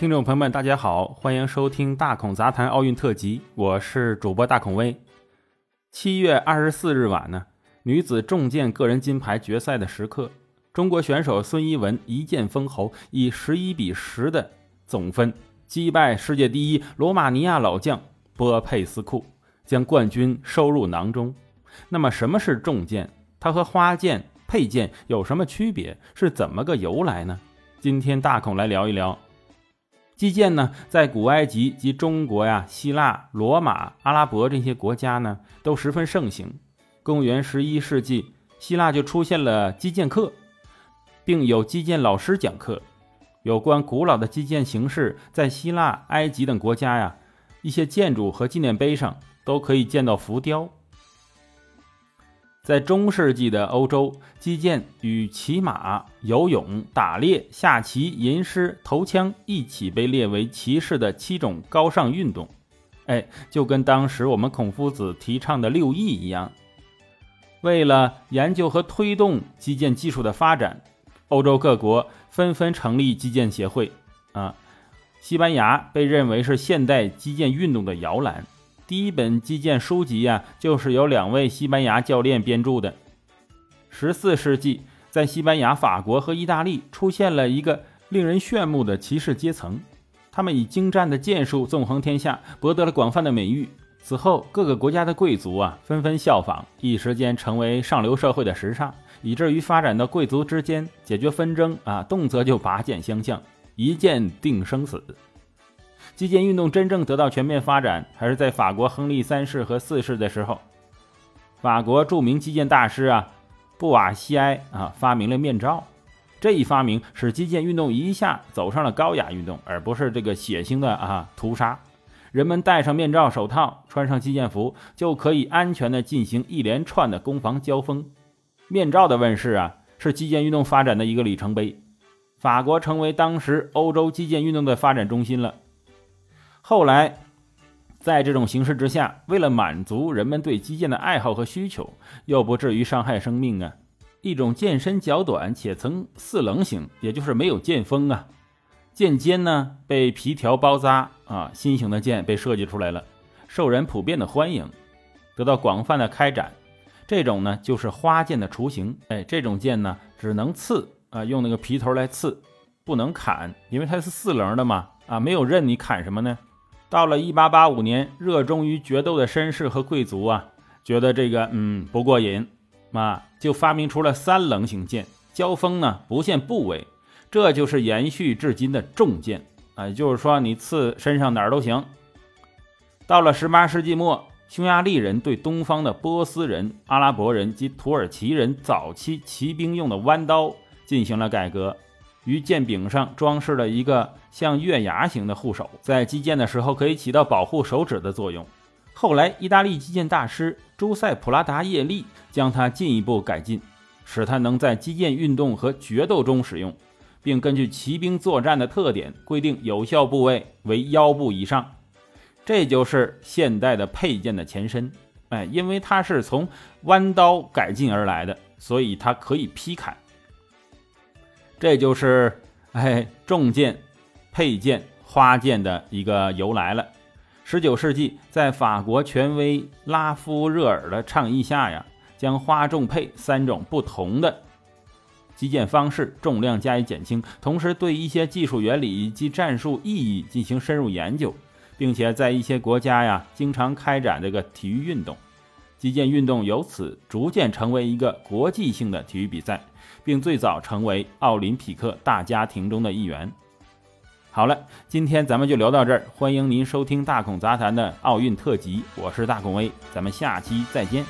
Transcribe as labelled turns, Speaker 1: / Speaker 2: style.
Speaker 1: 听众朋友们，大家好，欢迎收听《大孔杂谈奥运特辑》，我是主播大孔威。七月二十四日晚呢，女子重剑个人金牌决赛的时刻，中国选手孙一文一剑封喉，以十一比十的总分击败世界第一罗马尼亚老将波佩斯库，将冠军收入囊中。那么，什么是重剑？它和花剑、佩剑有什么区别？是怎么个由来呢？今天大孔来聊一聊。击剑呢，在古埃及及中国呀、希腊、罗马、阿拉伯这些国家呢，都十分盛行。公元十一世纪，希腊就出现了击剑课，并有击剑老师讲课。有关古老的击剑形式，在希腊、埃及等国家呀，一些建筑和纪念碑上都可以见到浮雕。在中世纪的欧洲，击剑与骑马、游泳、打猎、下棋、吟诗、投枪一起被列为骑士的七种高尚运动。哎，就跟当时我们孔夫子提倡的六艺一样。为了研究和推动击剑技术的发展，欧洲各国纷纷成立击剑协会。啊，西班牙被认为是现代击剑运动的摇篮。第一本击剑书籍呀，就是由两位西班牙教练编著的。十四世纪，在西班牙、法国和意大利出现了一个令人炫目的骑士阶层，他们以精湛的剑术纵横天下，博得了广泛的美誉。此后，各个国家的贵族啊纷纷效仿，一时间成为上流社会的时尚，以至于发展到贵族之间解决纷争啊，动辄就拔剑相向，一剑定生死。击剑运动真正得到全面发展，还是在法国亨利三世和四世的时候。法国著名击剑大师啊，布瓦西埃啊，发明了面罩。这一发明使击剑运动一下走上了高雅运动，而不是这个血腥的啊屠杀。人们戴上面罩、手套，穿上击剑服，就可以安全地进行一连串的攻防交锋。面罩的问世啊，是击剑运动发展的一个里程碑。法国成为当时欧洲击剑运动的发展中心了。后来，在这种形势之下，为了满足人们对击剑的爱好和需求，又不至于伤害生命啊，一种剑身较短且呈四棱形，也就是没有剑锋啊，剑尖呢被皮条包扎啊，新型的剑被设计出来了，受人普遍的欢迎，得到广泛的开展。这种呢就是花剑的雏形。哎，这种剑呢只能刺啊，用那个皮头来刺，不能砍，因为它是四棱的嘛啊，没有刃，你砍什么呢？到了一八八五年，热衷于决斗的绅士和贵族啊，觉得这个嗯不过瘾，啊，就发明出了三棱形剑，交锋呢不限部位，这就是延续至今的重剑啊，也就是说你刺身上哪儿都行。到了十八世纪末，匈牙利人对东方的波斯人、阿拉伯人及土耳其人早期骑兵用的弯刀进行了改革。于剑柄上装饰了一个像月牙形的护手，在击剑的时候可以起到保护手指的作用。后来，意大利击剑大师朱塞普拉达叶利将它进一步改进，使它能在击剑运动和决斗中使用，并根据骑兵作战的特点规定有效部位为腰部以上。这就是现代的佩剑的前身。哎，因为它是从弯刀改进而来的，所以它可以劈砍。这就是哎重剑、佩剑、花剑的一个由来了。十九世纪，在法国权威拉夫热尔的倡议下呀，将花重佩三种不同的击剑方式重量加以减轻，同时对一些技术原理以及战术意义进行深入研究，并且在一些国家呀，经常开展这个体育运动。击剑运动由此逐渐成为一个国际性的体育比赛，并最早成为奥林匹克大家庭中的一员。好了，今天咱们就聊到这儿，欢迎您收听大孔杂谈的奥运特辑，我是大孔威，咱们下期再见。